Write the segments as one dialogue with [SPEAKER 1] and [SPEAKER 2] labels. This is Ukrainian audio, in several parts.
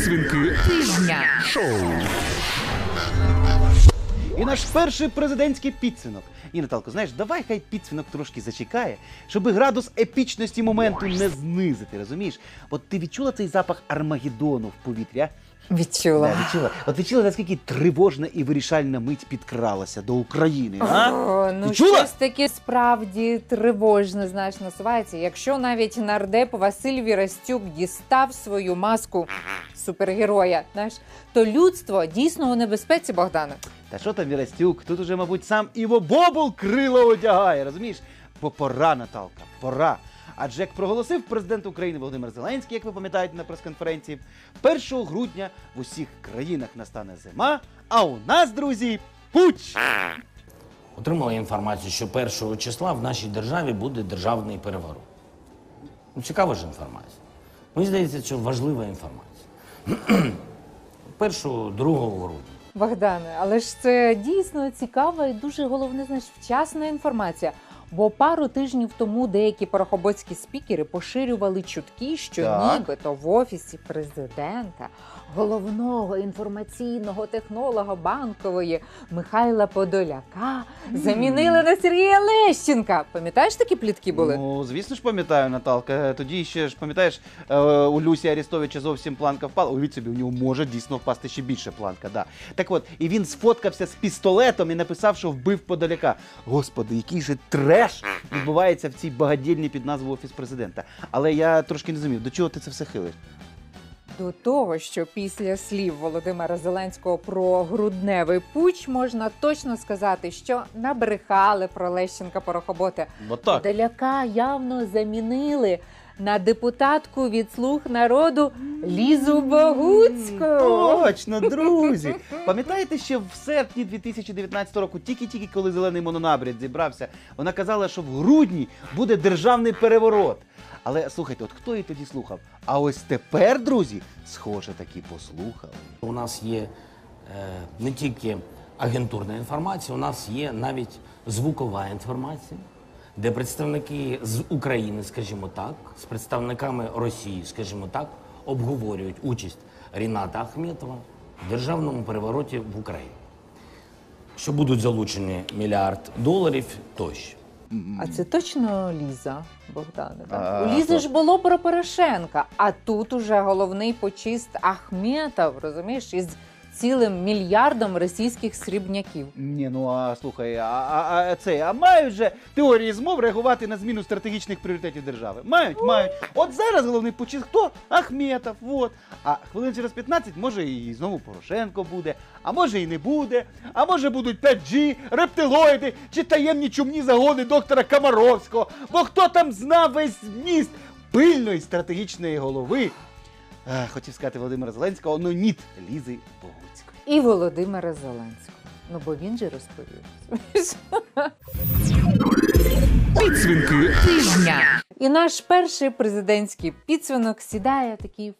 [SPEAKER 1] Підсвінки
[SPEAKER 2] тижня.
[SPEAKER 1] шоу.
[SPEAKER 3] І наш перший президентський підсвінок. І Наталко, знаєш, давай хай підсвінок трошки зачекає, щоб градус епічності моменту не знизити, розумієш? От ти відчула цей запах Армагеддону в повітрі, а?
[SPEAKER 2] Відчула.
[SPEAKER 3] Да, відчула. От відчула, наскільки тривожна і вирішальна мить підкралася до України, а?
[SPEAKER 2] О, ну
[SPEAKER 3] Відчула?
[SPEAKER 2] щось таке справді тривожне, знаєш, насувається. Якщо навіть нардеп Василь Вірастюк дістав свою маску супергероя, знаєш, то людство дійсно у небезпеці, Богдане.
[SPEAKER 3] Та що там Вірастюк? Тут уже, мабуть, сам Іво Бобул крило одягає, розумієш? Бо пора, Наталка, пора. Адже як проголосив президент України Володимир Зеленський, як ви пам'ятаєте на прес-конференції, 1 грудня в усіх країнах настане зима, а у нас, друзі, пуч!
[SPEAKER 4] Отримала інформацію, що 1 числа в нашій державі буде державний переворот. Ну, цікава ж інформація. Мені здається, що важлива інформація. 1-2 грудня.
[SPEAKER 2] Богдане, але ж це дійсно цікава і дуже головне, знаєш, вчасна інформація. Бо пару тижнів тому деякі порохоботські спікери поширювали чутки, що
[SPEAKER 3] Так.
[SPEAKER 2] нібито в офісі президента, головного інформаційного технолога банкової Михайла Подоляка замінили на Сергія Лещенка. Пам'ятаєш, такі плітки були?
[SPEAKER 3] Ну, звісно ж пам'ятаю, Наталка. Тоді ще ж пам'ятаєш, е, у Люсі Арістовича зовсім планка впала. Уявіть собі, у нього може дійсно впасти ще більше планка. Да. Так от, і він сфоткався з пістолетом і написав, що вбив Подоляка. Господи, який же треш відбувається в цій багадільні під назвою Офіс президента. Але я трошки не зрозумів, до чого ти це все хилиш?
[SPEAKER 2] До того, що після слів Володимира Зеленського про грудневий пуч можна точно сказати, що набрехали про Лещенка Порохоботи.
[SPEAKER 3] Бо так.
[SPEAKER 2] Подаляка явно замінили на депутатку від слуг народу Лізу Богуцьку.
[SPEAKER 3] Точно, друзі. Пам'ятаєте, ще в серпні 2019 року, тільки-тільки коли зелений мононабряд зібрався, вона казала, що в грудні буде державний переворот. Але слухайте, от хто її тоді слухав? А ось тепер, друзі, схоже, таки послухали.
[SPEAKER 4] У нас є е, не тільки агентурна інформація, у нас є навіть звукова інформація, де представники з України, скажімо так, з представниками Росії, скажімо так, обговорюють участь Ріната Ахметова в державному перевороті в Україні. Що будуть залучені мільярд доларів тощо.
[SPEAKER 2] А це точно Ліза Богдане. Так?
[SPEAKER 3] А,
[SPEAKER 2] У Лізи ж було про Порошенка, а тут уже головний почист Ахметов, розумієш, із цілим мільярдом російських срібняків.
[SPEAKER 3] Ні, ну а слухай, а, а, а це, а мають же теорії змов реагувати на зміну стратегічних пріоритетів держави. Мають, мають. От зараз головний почіс хто? Ахметов, от. А хвилин через 15 може і знову Порошенко буде, а може і не буде, а може будуть 5G, рептилоїди чи таємні чумні загони доктора Комаровського. Бо хто там знав весь зміст пильної стратегічної голови? А, хотів сказати Володимира Зеленського, ну ніт Лізи Богуцької.
[SPEAKER 2] І Володимира Зеленського. Ну бо він же розповів.
[SPEAKER 1] Підсвінки
[SPEAKER 2] тижня. І наш перший президентський підсвинок сідає такий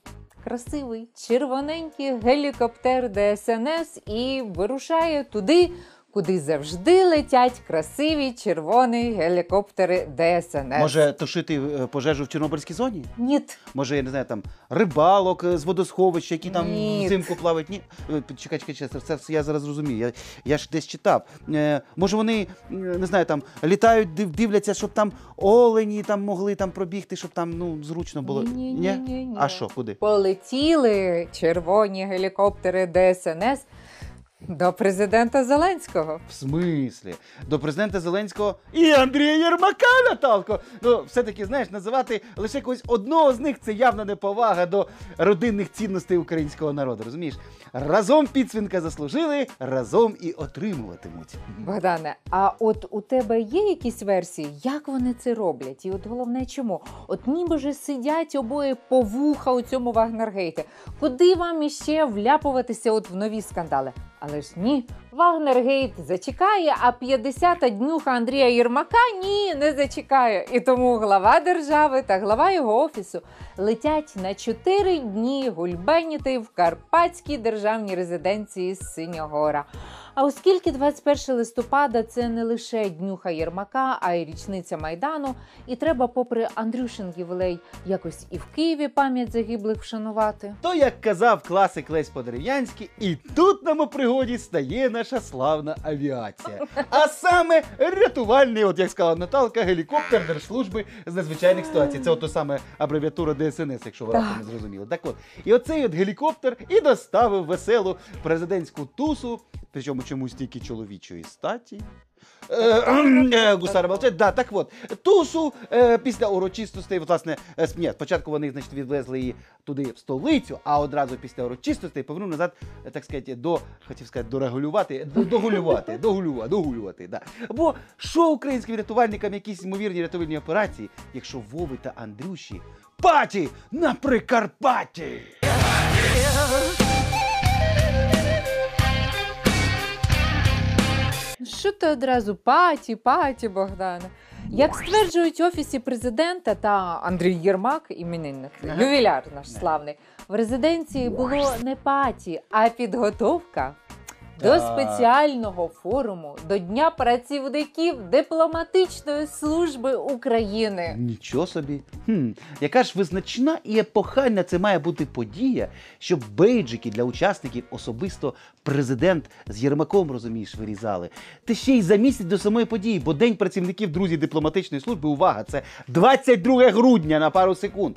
[SPEAKER 2] красивий червоненький гелікоптер ДСНС і вирушає туди, куди завжди летять красиві червоні гелікоптери ДСНС.
[SPEAKER 3] Може тушити е, пожежу в Чорнобильській зоні?
[SPEAKER 2] Ніт.
[SPEAKER 3] Може, я не знаю, там рибалок е, з водосховища, які там
[SPEAKER 2] Ні.
[SPEAKER 3] взимку плавають. Ні, Е, чекай, чекай, чекай, це, це я зараз розумію. Я, я ж десь читав. Е, може, вони не знаю, там літають, див, дивляться, щоб там олені там могли там пробігти, щоб там ну зручно було.
[SPEAKER 2] Ні-ні-ні-ні.
[SPEAKER 3] А що, куди?
[SPEAKER 2] Полетіли червоні гелікоптери ДСНС до президента Зеленського.
[SPEAKER 3] В смислі? До президента Зеленського і Андрія Єрмака, Наталко. Ну, все-таки, знаєш, називати лише когось одного з них це явна неповага до родинних цінностей українського народу. Розумієш? Разом підсвінка заслужили, разом і отримуватимуть.
[SPEAKER 2] Богдане, а от у тебе є якісь версії, як вони це роблять? І от головне чому? От ніби же сидять обоє по вуха у цьому Вагнергейті. Куди вам іще вляпуватися от в нові скандали? Але ж ні, Вагнергейт зачекає, а 50-та днюха Андрія Єрмака ні, не зачекає. І тому глава держави та глава його офісу летять на 4 дні гульбеніти в Карпатській державній резиденції Синягора. А оскільки 21 листопада це не лише днюха Єрмака, а й річниця Майдану, і треба, попри Андрюшин ювілей, якось і в Києві пам'ять загиблих вшанувати.
[SPEAKER 3] То, як казав класик Лесь Подерев'янський, і тут нам у пригоді стає наша славна авіація. А саме рятувальний, от як сказала Наталка, гелікоптер Держслужби з надзвичайних ситуацій. Це от то саме абревіатура ДСНС, якщо ви раптом не зрозуміли. Так от, і оцей от гелікоптер і доставив веселу президентську тусу, причому чомусь тільки чоловічої статі. Е, кхм, е, молчать. Да, так от, тусу е, після урочистостей, власне, е, ні, спочатку вони значить, відвезли її туди в столицю, а одразу після урочистостей повернули назад, е, так сказати, до, хотів сказати, дорегулювати, догулювати, догулювати, догулювати, да. Бо що українським рятувальникам якісь ймовірні рятувальні операції, якщо Вови та Андрюші паті на Прикарпатті?
[SPEAKER 2] Що ти одразу? Паті, паті, Богдане? Як стверджують офісі президента та Андрій Єрмак, іменинник, ювіляр наш славний, в резиденції було не паті, а підготовка до спеціального форуму до Дня працівників дипломатичної служби України.
[SPEAKER 3] Нічого собі. Хм, яка ж визначна і епохальна це має бути подія, щоб бейджики для учасників особисто президент з Єрмаком, розумієш, вирізали. Та ще й за місяць до самої події, бо День працівників друзів дипломатичної служби, увага, це 22 грудня на пару секунд.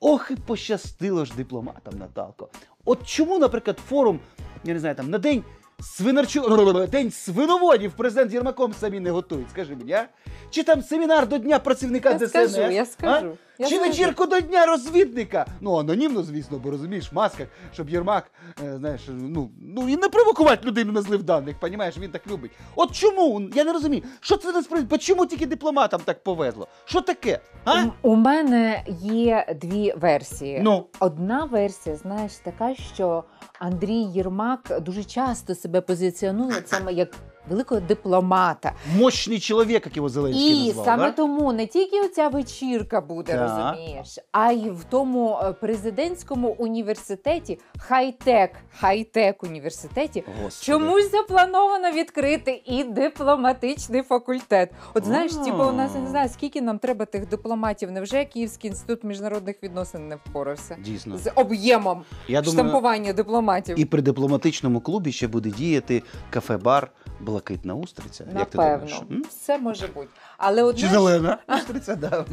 [SPEAKER 3] Ох, і пощастило ж дипломатам, Наталко. От чому, наприклад, форум, я не знаю, там на день свинарчу... день свиноводів президент з Єрмаком самі не готують, скажи мені, а? Чи там семінар до Дня працівника
[SPEAKER 2] Я
[SPEAKER 3] ДСНС?
[SPEAKER 2] скажу, я
[SPEAKER 3] а?
[SPEAKER 2] Я
[SPEAKER 3] Чи вечірку до Дня розвідника? Ну, анонімно, звісно, бо розумієш, в масках, щоб Єрмак, е, знаєш, ну, ну і не провокувати людину на злив даних, понімаєш, він так любить. От чому? Я не розумію. Що це насправді? Чому тільки дипломатам так повезло? Що таке? А?
[SPEAKER 2] У- У мене є дві версії.
[SPEAKER 3] Ну.
[SPEAKER 2] Одна версія, знаєш, така, що Андрій Єрмак дуже часто себе позиціонує саме як великого дипломата.
[SPEAKER 3] Мощний чоловік, як його Зеленський
[SPEAKER 2] І
[SPEAKER 3] назвав.
[SPEAKER 2] саме
[SPEAKER 3] да?
[SPEAKER 2] тому не тільки оця вечірка буде,
[SPEAKER 3] Так.
[SPEAKER 2] розумієш, а й в тому е, президентському університеті, хай-тек, хай-тек університеті.
[SPEAKER 3] Господи.
[SPEAKER 2] Чомусь заплановано відкрити і дипломатичний факультет. От знаєш,
[SPEAKER 3] А.
[SPEAKER 2] типу, у нас я не знаю, скільки нам треба тих дипломатів. Невже Київський інститут міжнародних відносин не впорався
[SPEAKER 3] Дійсно.
[SPEAKER 2] з об'ємом
[SPEAKER 3] Я думаю,
[SPEAKER 2] штампування дипломатів?
[SPEAKER 3] і при дипломатичному клубі ще буде діяти кафе-бар Блакитна устриця. Як ти думаєш?
[SPEAKER 2] Напевно, все може бути. Але одне
[SPEAKER 3] Чи зелена? Устриця, да.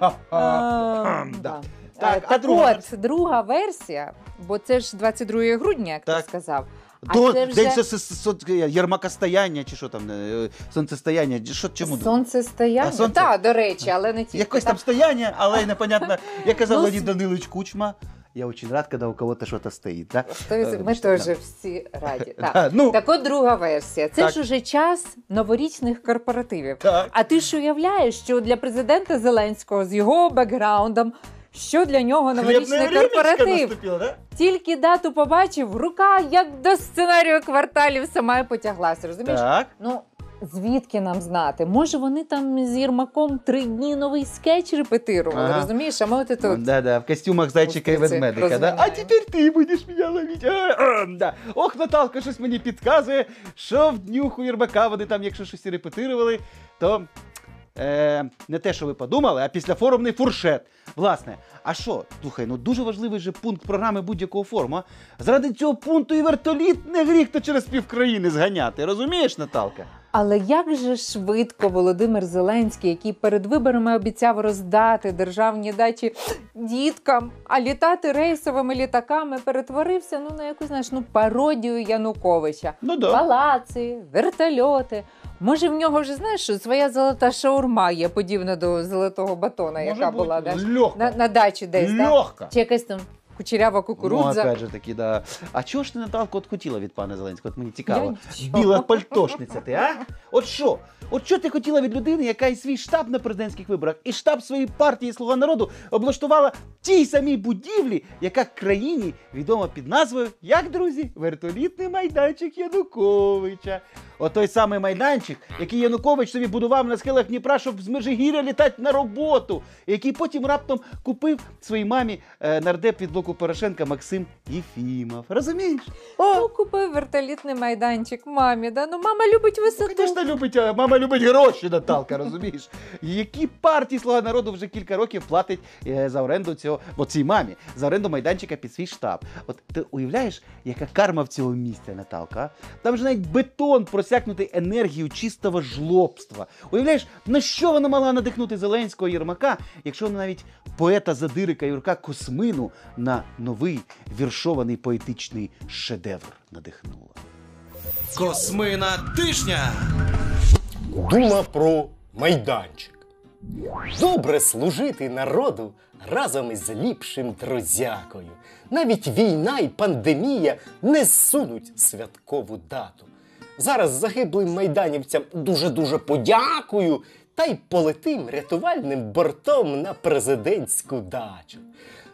[SPEAKER 3] Да.
[SPEAKER 2] да.
[SPEAKER 3] Так,
[SPEAKER 2] Е,
[SPEAKER 3] а друга
[SPEAKER 2] от, друга версія, бо це ж 22 грудня, як
[SPEAKER 3] Так.
[SPEAKER 2] ти сказав. А
[SPEAKER 3] До
[SPEAKER 2] це вже
[SPEAKER 3] день со- со- со- Єрмакостояння, чи що там, е, сонцестояння, що чому?
[SPEAKER 2] сонцестояння.
[SPEAKER 3] Сонце?
[SPEAKER 2] Так, до речі, але не тільки.
[SPEAKER 3] Якось там стояння, але й непонятно. Як казав
[SPEAKER 2] Ну,
[SPEAKER 3] Леонід
[SPEAKER 2] с-
[SPEAKER 3] Данилович Кучма, я очень рад, когда у кого-то что-то стоит. Да?
[SPEAKER 2] Ми теж всі раді. Так.
[SPEAKER 3] Ну,
[SPEAKER 2] Так от друга версія. Це
[SPEAKER 3] Так.
[SPEAKER 2] ж уже час новорічних корпоративів.
[SPEAKER 3] так.
[SPEAKER 2] А ти ж уявляєш, що для президента Зеленського з його бекграундом, що для нього новорічний корпоратив?
[SPEAKER 3] да?
[SPEAKER 2] Тільки дату побачив, рука як до сценарію кварталів сама потяглася. Розумієш?
[SPEAKER 3] Так.
[SPEAKER 2] Ну звідки нам знати? Може, вони там з Єрмаком три дні новий скетч репетирували,
[SPEAKER 3] Ага.
[SPEAKER 2] розумієш? А ми от тут.
[SPEAKER 3] Да, да, в костюмах зайчика і ведмедика. Да? А тепер ти будеш мене ловити. А, а, да. Ох, Наталка щось мені підказує, що в днюху Єрмака вони там, якщо щось і репетирували, то е, не те, що ви подумали, а післяфорумний фуршет. Власне, а що? Слухай, ну дуже важливий же пункт програми будь-якого форуму. а? Заради цього пункту і вертоліт не гріх то через півкраїни зганяти. Розумієш, Наталка?
[SPEAKER 2] Але як же швидко Володимир Зеленський, який перед виборами обіцяв роздати державні дачі діткам, а літати рейсовими літаками перетворився ну на якусь знаєш, ну пародію Януковича.
[SPEAKER 3] Ну да.
[SPEAKER 2] Палаци, вертольоти. Може, в нього вже знаєш, своя золота шаурма є подібна до золотого батона, яка була да?
[SPEAKER 3] Легко.
[SPEAKER 2] на, на дачі десь. Да?
[SPEAKER 3] Легко.
[SPEAKER 2] Чи якась там кучерява
[SPEAKER 3] Ну, опять же таки, да. А чого ж ти, Наталко, от хотіла від пана Зеленського? От мені цікаво.
[SPEAKER 2] Я.
[SPEAKER 3] Біла пальтошниця ти, а? От що? От що ти хотіла від людини, яка і свій штаб на президентських виборах, і штаб своєї партії Слуга народу облаштувала тій самій будівлі, яка країні відома під назвою, як друзі, вертолітний майданчик Януковича. От той самий майданчик, який Янукович собі будував на схилах Дніпра, щоб з Межигір'я літати на роботу, який потім раптом купив своїй мамі е, нардеп від блоку Порошенка Максим Єфімов. Розумієш?
[SPEAKER 2] Ну, купив вертолітний майданчик мамі, да? Ну, мама любить висоту.
[SPEAKER 3] Звісно, любить, а мама любить гроші, Наталка, розумієш? Які партії Слуга народу вже кілька років платить е, за оренду цього, бо цій мамі, за оренду майданчика під свій штаб. От ти уявляєш, яка карма в цього місця, Наталка? а? Там же навіть бетон просякнутий енергією чистого жлобства. Уявляєш, на що вона мала надихнути Зеленського Єрмака, якщо вона навіть поета задирика Юрка Космину на новий віршований поетичний шедевр надихнула.
[SPEAKER 1] Космина тижня.
[SPEAKER 5] Дума про майданчик. Добре служити народу разом із ліпшим друзякою. Навіть війна і пандемія не зсунуть святкову дату. Зараз загиблим майданівцям дуже-дуже подякую та й полетим рятувальним бортом на президентську дачу.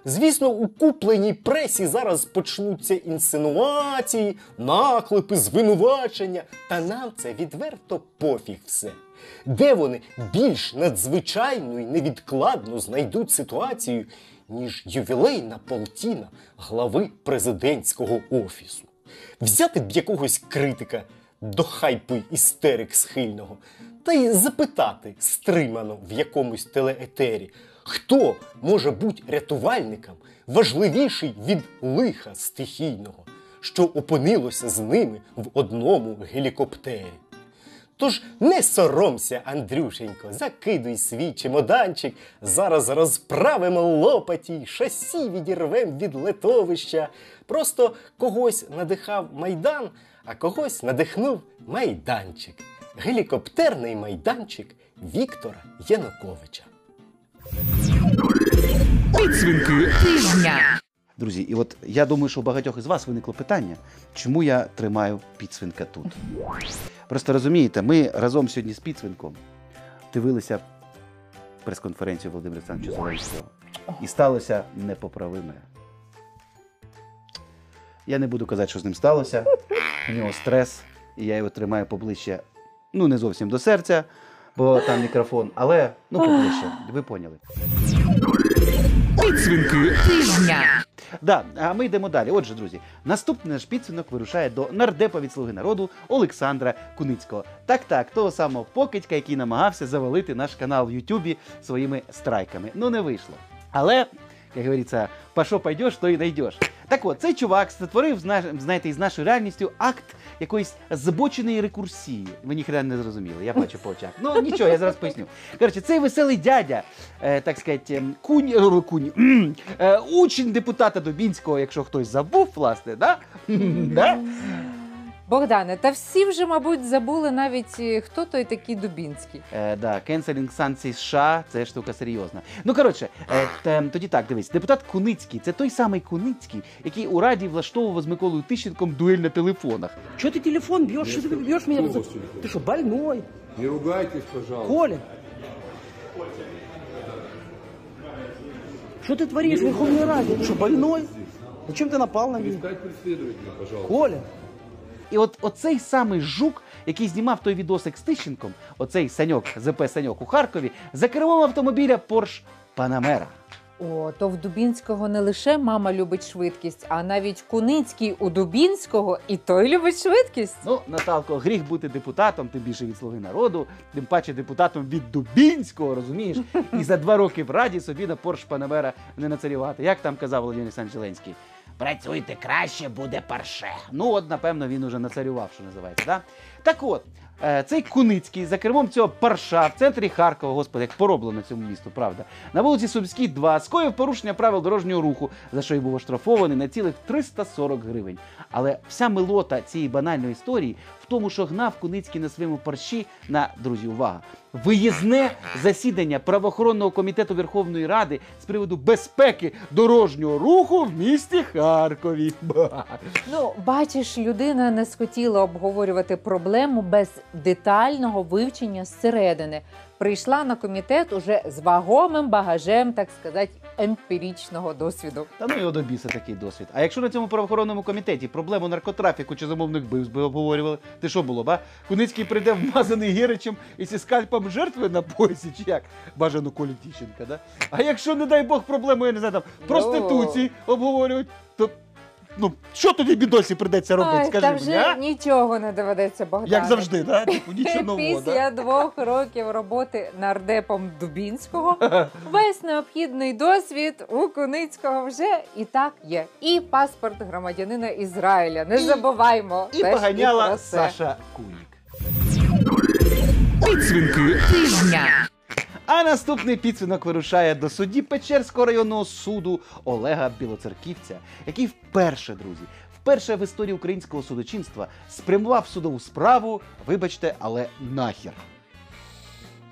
[SPEAKER 5] Звісно, у купленій пресі зараз почнуться інсинуації, наклепи, звинувачення, та нам це відверто пофіг все. Де вони більш надзвичайну і невідкладно знайдуть ситуацію, ніж ювілейна полтіна глави президентського офісу? Взяти б якогось критика до хайпу істерик схильного, та й запитати стримано в якомусь телеетері, хто може бути рятувальником важливіший від лиха стихійного, що опинилося з ними в одному гелікоптері. Тож не соромся, Андрюшенько, закидуй свій чемоданчик, зараз розправимо лопаті, шасі відірвем від летовища. Просто когось надихав майдан, а когось надихнув майданчик. Гелікоптерний майданчик Віктора Януковича.
[SPEAKER 1] Підсвінки
[SPEAKER 2] Тижня.
[SPEAKER 3] Друзі, і от я думаю, що у багатьох із вас виникло питання, чому я тримаю підсвинка тут. Просто розумієте, ми разом сьогодні з підсвинком дивилися прес-конференцію Володимира Олександровича Зеленського. І сталося непоправиме. Я не буду казати, що з ним сталося. У нього стрес, і я його тримаю поближче, ну не зовсім до серця, бо там мікрофон, але ну поближче. Ви поняли.
[SPEAKER 1] Підсвінки
[SPEAKER 2] Тижня.
[SPEAKER 3] Да, а ми йдемо далі. Отже, друзі, наступний наш підсвінок вирушає до нардепа від слуги народу Олександра Куницького. Так, так, того самого покидька, який намагався завалити наш канал в Ютубі своїми страйками. Ну не вийшло. Але, як говориться, пашо пойдеш, то і найдеш. Так от, цей чувак створив, зна- знаєте, із нашою реальністю акт якоїсь збоченої рекурсії. Ви ніхрена не зрозуміли, я бачу по очах. Ну нічого, я зараз поясню. Коротше, цей веселий дядя, е, так сказати, ем, кунь, е, кунь, е, учень депутата Дубінського, якщо хтось забув, власне, да? да?
[SPEAKER 2] Богдане, та всі вже, мабуть, забули навіть е, хто той такий Дубінський.
[SPEAKER 3] Е, да, кенселінг санкцій США це штука серйозна. Ну коротше, е, т- тоді так, дивись, депутат Куницький це той самий Куницький, який у раді влаштовував з Миколою Тищенком дуель на телефонах.
[SPEAKER 6] Что ты телефон бьешь? Что ты бьешь меня?
[SPEAKER 7] Что у вас
[SPEAKER 6] Ты что, больной?
[SPEAKER 7] Не ругайтесь, пожалуйста.
[SPEAKER 6] Коля? Что ты творишь в Верховной Раде? Ты что, больной? Зачем ты напал на меня?
[SPEAKER 7] Перестать преследовать меня, пожалуйста.
[SPEAKER 6] Коля?
[SPEAKER 3] І от оцей самий жук, який знімав той відосик з Тищенком, оцей Саньок, ЗП Саньок у Харкові, за кермом автомобіля Porsche Panamera.
[SPEAKER 2] О, то в Дубінського не лише мама любить швидкість, а навіть Куницький у Дубінського і той любить швидкість.
[SPEAKER 3] Ну, Наталко, гріх бути депутатом, тим більше від слуги народу, тим паче депутатом від Дубінського, розумієш? І за два роки в раді собі на Porsche Panamera не нацарювати. Як там казав Володимир Олександрович Зеленський? Працюйте краще, буде парше. Ну, от, напевно, він уже нацарював, що називається. Да? Так от, е, цей Куницький за кермом цього парша в центрі Харкова, господи, як пороблено цьому місту, правда, на вулиці Сумській 2 скоїв порушення правил дорожнього руху, за що й був оштрафований на цілих 340 гривень. Але вся милота цієї банальної історії тому, що гнав Куницький на своєму парші на друзі, увага. Виїзне засідання правоохоронного комітету Верховної Ради з приводу безпеки дорожнього руху в місті Харкові.
[SPEAKER 2] Ну, бачиш, людина не схотіла обговорювати проблему без детального вивчення зсередини. Прийшла на комітет уже з вагомим багажем, так сказати, емпірічного досвіду.
[SPEAKER 3] Та ну його до біса такий досвід. А якщо на цьому правоохоронному комітеті проблему наркотрафіку чи замовних вбивств би обговорювали, ти що було, ба? Куницький прийде вмазаний гіричем і зі скальпом жертви на поясі, чи як? Бажано Колі Тіщенка, да? А якщо, не дай Бог, проблему, я не знаю, там, проституції обговорюють, то ну, що тоді бідосі придеться робити,
[SPEAKER 2] Ой,
[SPEAKER 3] скажи
[SPEAKER 2] та
[SPEAKER 3] мені,
[SPEAKER 2] вже
[SPEAKER 3] а?
[SPEAKER 2] нічого не доведеться Богдану.
[SPEAKER 3] Як завжди, да? Типу, нічого нового,
[SPEAKER 2] Після
[SPEAKER 3] да?
[SPEAKER 2] двох років роботи нардепом Дубінського весь необхідний досвід у Куницького вже і так є. І паспорт громадянина Ізраїля. Не забуваймо.
[SPEAKER 3] І
[SPEAKER 2] теж
[SPEAKER 3] поганяла
[SPEAKER 2] про це.
[SPEAKER 3] Саша Кунік.
[SPEAKER 1] Підсвінки
[SPEAKER 2] Тижня.
[SPEAKER 3] А наступний підсвінок вирушає до судді Печерського районного суду Олега Білоцерківця, який вперше, друзі, вперше в історії українського судочинства спрямував судову справу, вибачте, але нахер.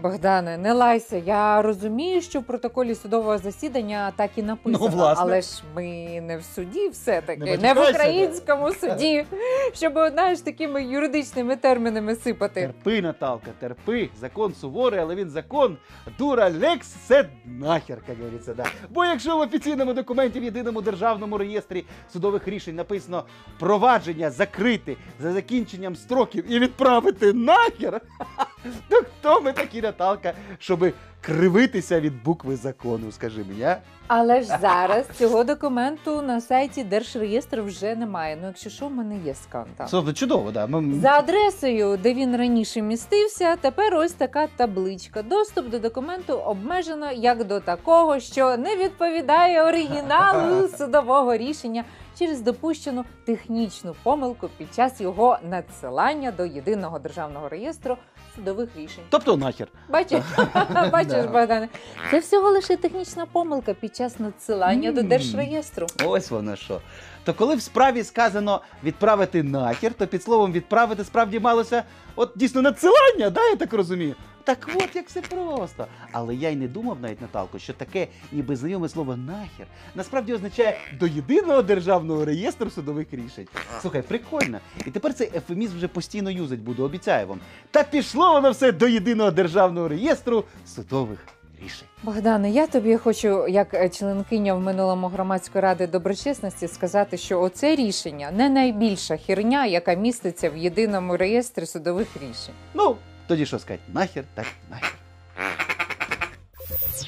[SPEAKER 2] Богдане, не лайся. Я розумію, що в протоколі судового засідання так і написано,
[SPEAKER 3] Ну,
[SPEAKER 2] але ж ми не в суді, все таки
[SPEAKER 3] Не
[SPEAKER 2] не, в українському суді, щоб знаєш такими юридичними термінами сипати.
[SPEAKER 3] Терпи, Наталка, терпи. Закон суворий, але він закон. Дура лекс це нахер, як говориться. Да. Бо якщо в офіційному документі в єдиному державному реєстрі судових рішень написано провадження закрити за закінченням строків і відправити нахер, то хто ми такі, Наталка, щоб кривитися від букви закону, скажи мені, а?
[SPEAKER 2] Але ж зараз цього документу на сайті Держреєстру вже немає. Ну, якщо що, в мене є скандал.
[SPEAKER 3] Тобто чудово, да. Ми-
[SPEAKER 2] За адресою, де він раніше містився, тепер ось така табличка. Доступ до документу обмежено як до такого, що не відповідає оригіналу судового рішення через допущену технічну помилку під час його надсилання до єдиного державного реєстру судових рішень.
[SPEAKER 3] Тобто нахер.
[SPEAKER 2] Бачиш, бачиш,
[SPEAKER 3] Да.
[SPEAKER 2] Богдане, це всього лише технічна помилка під час надсилання до держреєстру.
[SPEAKER 3] Ось воно що. То коли в справі сказано відправити нахер, то під словом відправити справді малося от дійсно надсилання, да, я так розумію. Так от як все просто. Але я й не думав навіть, Наталко, що таке ніби знайоме слово нахер насправді означає до єдиного державного реєстру судових рішень. Слухай, прикольно. І тепер цей ефемізм вже постійно юзать буду, обіцяю вам. Та пішло воно все до єдиного державного реєстру судових рішень.
[SPEAKER 2] Богдане, я тобі хочу, як е, членкиня в минулому громадської ради доброчесності, сказати, що оце рішення не найбільша херня, яка міститься в єдиному реєстрі судових рішень.
[SPEAKER 3] Ну, тоді що сказати, нахер, так нахер.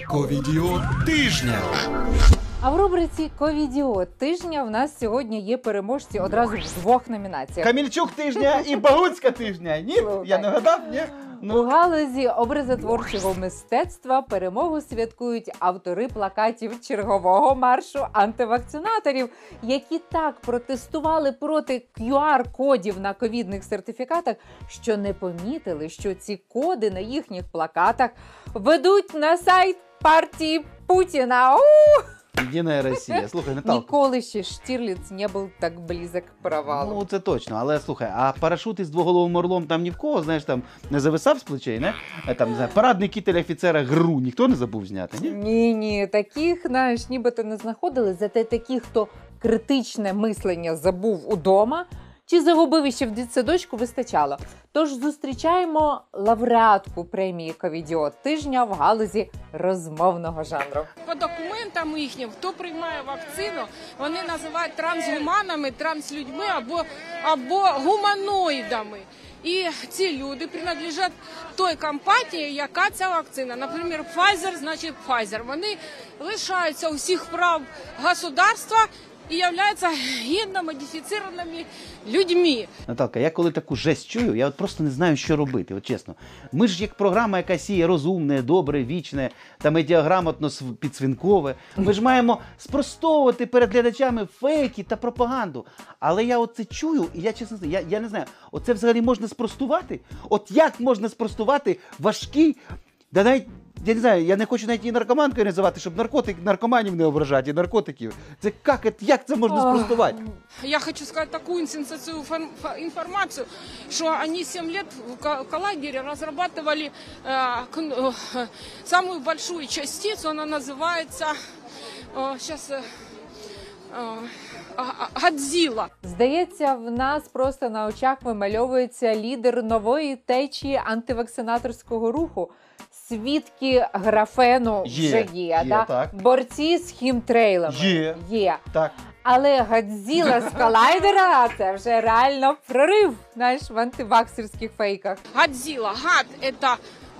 [SPEAKER 1] Ковідіот тижня.
[SPEAKER 2] А в рубриці Ковідіот тижня в нас сьогодні є переможці одразу в двох номінаціях.
[SPEAKER 3] Камільчук тижня і Багуцька тижня. Ні,
[SPEAKER 2] Слухай.
[SPEAKER 3] я не гадав, ні.
[SPEAKER 2] У галузі образотворчого мистецтва перемогу святкують автори плакатів чергового маршу антивакцинаторів, які так протестували проти QR-кодів на ковідних сертифікатах, що не помітили, що ці коди на їхніх плакатах ведуть на сайт партії Путіна. У!
[SPEAKER 3] Єдина Росія. Слухай, Наталка.
[SPEAKER 2] Ніколи ще Штірліц не був так близок к провалу.
[SPEAKER 3] Ну, це точно, але слухай, а парашут із двоголовим орлом там ні в кого, знаєш, там не зависав з плечей, не? А там, не знаю, парадний кітель офіцера ГРУ ніхто не забув зняти, ні?
[SPEAKER 2] Ні, ні, таких, знаєш, нібито не знаходили. Зате такі, хто критичне мислення забув удома чи загубив іще в дитсадочку, вистачало. Тож зустрічаємо лауреатку премії Ковідіот тижня в галузі розмовного жанру.
[SPEAKER 8] По документам їхнім, хто приймає вакцину, вони називають трансгуманами, транслюдьми або, або гуманоїдами. І ці люди принадлежать той компанії, яка ця вакцина. Наприклад, Pfizer, значить Pfizer. Вони лишаються усіх прав государства і являються генно модифіцированими людьми.
[SPEAKER 3] Наталка, я коли таку жесть чую, я от просто не знаю, що робити, от чесно. Ми ж як програма, яка сіє розумне, добре, вічне та медіаграмотно св- підсвинкове. Ми ж маємо спростовувати перед глядачами фейки та пропаганду. Але я оце чую, і я чесно я, я не знаю, оце взагалі можна спростувати? От як можна спростувати важкі, да навіть. Я не знаю, я не хочу навіть її наркоманкою називати, щоб наркотик, наркоманів не ображати, і наркотиків. Це як, як це можна спростувати?
[SPEAKER 8] Я хочу сказать такую сенсацию фон- фо- информацию, что они 7 лет в ко- в лагере разрабатывали э, кн- э, самую большую частицу, она называется, сейчас а, а, Годзилла.
[SPEAKER 2] Здається, в нас просто на очах вимальовується лідер нової течії антивакцинаторського руху. Свідки графену
[SPEAKER 3] Є,
[SPEAKER 2] вже є,
[SPEAKER 3] є,
[SPEAKER 2] да?
[SPEAKER 3] так.
[SPEAKER 2] борці з хімтрейлами
[SPEAKER 3] Є.
[SPEAKER 2] є.
[SPEAKER 3] Так.
[SPEAKER 2] Але Гадзіла з колайдера це вже реально прорив знаєш, в антиваксерських фейках.
[SPEAKER 8] Годзилла. Гад – это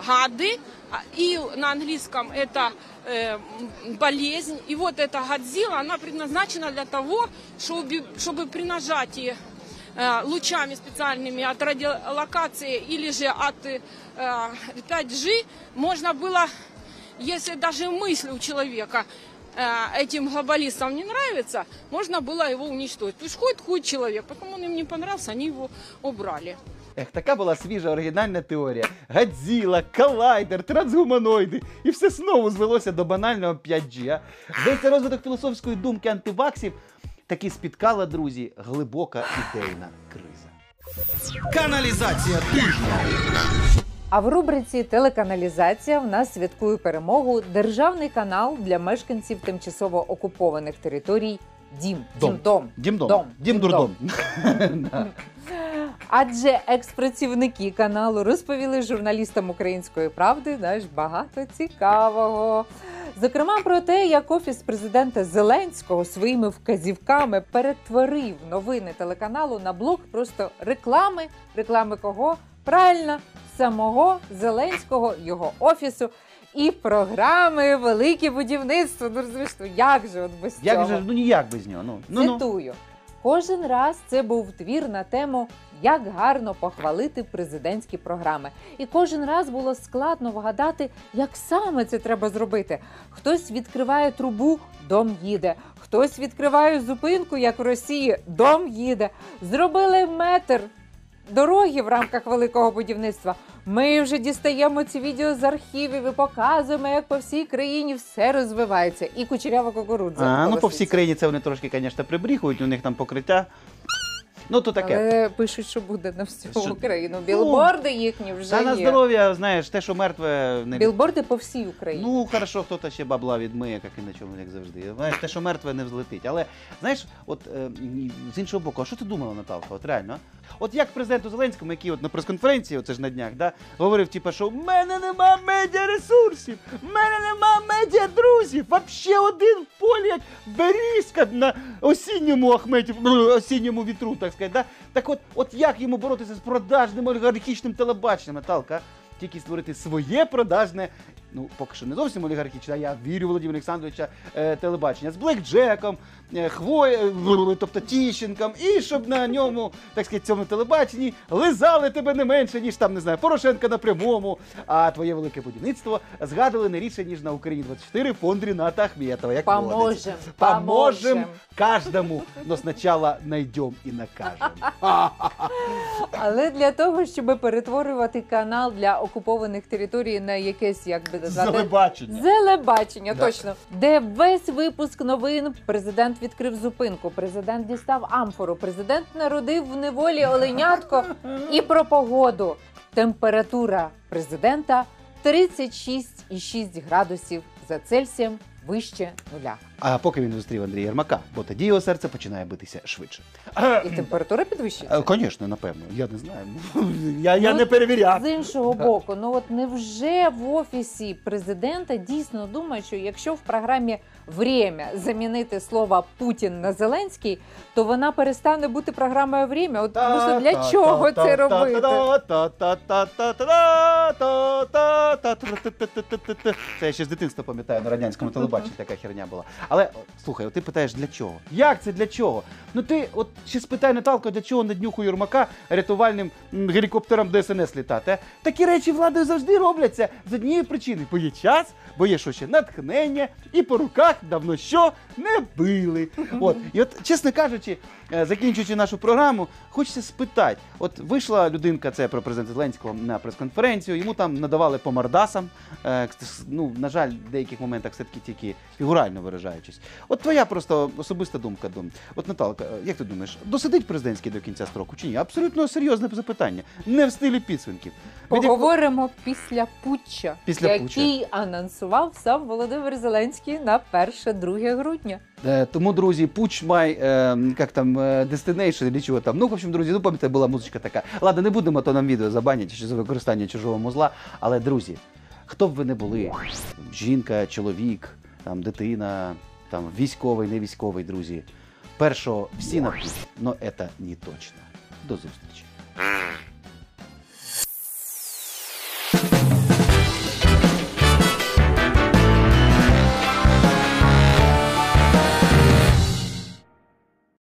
[SPEAKER 8] гады, а, и на английском это э, м, болезнь. И вот эта Годзилла, она предназначена для того, чтобы, чтобы при нажатии э, лучами специальными от радиолокации или же от э, 5G можно было, если даже мысль у человека э, этим глобалистам не нравится, можно было его уничтожить. То есть ходит хуй человек, потом он им не понравился, они его убрали.
[SPEAKER 3] Ех, така була свіжа оригінальна теорія. Гадзіла, колайдер, трансгуманоїди. І все знову звелося до банального 5G. А? Здається, розвиток філософської думки антиваксів таки спіткала, друзі, глибока ідейна криза.
[SPEAKER 1] Каналізація тижня.
[SPEAKER 2] А в рубриці Телеканалізація в нас святкує перемогу державний канал для мешканців тимчасово окупованих територій Дім.
[SPEAKER 3] Дом.
[SPEAKER 2] Дім Дом.
[SPEAKER 3] Дім-дом.
[SPEAKER 2] Дом.
[SPEAKER 3] Дім-дурдом.
[SPEAKER 2] Адже експрацівники каналу розповіли журналістам української правди знаєш, багато цікавого. Зокрема, про те, як офіс президента Зеленського своїми вказівками перетворив новини телеканалу на блок просто реклами. Реклами кого? Правильно, самого Зеленського, його офісу і програми Велике будівництво. Ну розумієш, ну як же от без цього?
[SPEAKER 3] Як же, ну ніяк без нього. Ну, ну, ну.
[SPEAKER 2] Цитую. Кожен раз це був твір на тему, як гарно похвалити президентські програми. І кожен раз було складно вгадати, як саме це треба зробити. Хтось відкриває трубу, дом їде. Хтось відкриває зупинку, як в Росії, дом їде. Зробили метр дороги в рамках великого будівництва. Ми вже дістаємо ці відео з архівів і показуємо, як по всій країні все розвивається. І кучерява кукурудза.
[SPEAKER 3] А, ну по всій країні це вони трошки, звісно, прибріхують, у них там покриття. Ну, то таке.
[SPEAKER 2] Але пишуть, що буде на всю
[SPEAKER 3] Що?
[SPEAKER 2] Україну. Білборди їхні вже
[SPEAKER 3] Та на
[SPEAKER 2] є.
[SPEAKER 3] здоров'я, знаєш, те, що мертве, не
[SPEAKER 2] Білборди по всій Україні.
[SPEAKER 3] Ну, хорошо, хто-то ще бабла відмиє, як і на чому, як завжди. Знаєш, те, що мертве не взлетить. Але знаєш, от е, м, з іншого боку, а що ти думала, Наталка? От реально? а? От як президенту Зеленському, який от на прес-конференції, оце ж на днях, да, говорив, типу, що в мене нема медіаресурсів, в мене нема медіадрузів, вообще один в полі, як берізка на осінньому Ахметі, ну, осінньому вітру, так сказати. Да? Так от, от як йому боротися з продажним олігархічним телебаченням, Наталка? Тільки створити своє продажне, ну поки що не зовсім олігархічне, я вірю Володимира Олександровича е, телебачення з Блекджеком, е, Хвоє, е, тобто Тіщенком, і щоб на ньому, так сказати, цьому телебаченні лизали тебе не менше, ніж там, не знаю, Порошенка на прямому. А твоє велике будівництво згадували не рідше, ніж на Україні 24 фонд Ріната Ахметова. Як
[SPEAKER 2] Поможем, поможем.
[SPEAKER 3] Каждому, но спочатку найдем і накажем.
[SPEAKER 2] Але для того, щоб перетворювати канал для окупованих територій на якесь, як би назвати,
[SPEAKER 3] Телебачення.
[SPEAKER 2] Зелебачення,
[SPEAKER 3] Да.
[SPEAKER 2] точно. Де весь випуск новин президент відкрив зупинку, президент дістав амфору, президент народив в неволі оленятко і про погоду. Температура президента 36,6 градусів за Цельсієм вище нуля.
[SPEAKER 3] А поки він зустрів Андрія Єрмака, бо тоді його серце починає битися швидше.
[SPEAKER 2] І температура підвищується.
[SPEAKER 3] Звісно, напевно. Я не знаю. Я, я
[SPEAKER 2] Ну,
[SPEAKER 3] не перевіряв.
[SPEAKER 2] З іншого боку, ну от невже в офісі президента дійсно думають, що якщо в програмі «Время» замінити слово Путін на Зеленський, то вона перестане бути програмою «Время»? От просто для чого це робити?
[SPEAKER 3] Це я ще з дитинства пам'ятаю, на радянському телебаченні така херня була. Але слухай, от ти питаєш, для чого? Як це для чого? Ну ти от ще спитай Наталко, для чого на днюху Юрмака рятувальним м, гелікоптером ДСНС літати? а? Такі речі владою завжди робляться з однієї причини, бо є час, бо є що ще натхнення, і по руках давно що не били. От і от, чесно кажучи, закінчуючи нашу програму, хочеться спитати: от вийшла людинка, це про президента Зеленського на прес-конференцію, йому там надавали по мордасам. е, Ну, на жаль, в деяких моментах все-таки тільки фігурально виражаючись. От твоя просто особиста думка. Дум. От Наталка, е, як ти думаєш, досидить президентський до кінця строку чи ні? Абсолютно серйозне запитання. Не в стилі підсвинків. Від
[SPEAKER 2] Поговоримо після путча,
[SPEAKER 3] Після
[SPEAKER 2] який
[SPEAKER 3] путча.
[SPEAKER 2] анонсував сам Володимир Зеленський на 1-2 грудня.
[SPEAKER 3] Е, Тому, друзі, Push My, е, як там, е, Destination, чи чого там. Ну, в общем, друзі, ну пам'ятаєте, була музичка така. Ладно, не будемо, то нам відео забанять чи за використання чужого музла. Але, друзі, хто б ви не були, жінка, чоловік, там, дитина, там, військовий, не військовий, друзі. Першого всі напишуть, але це не точно. До зустрічі.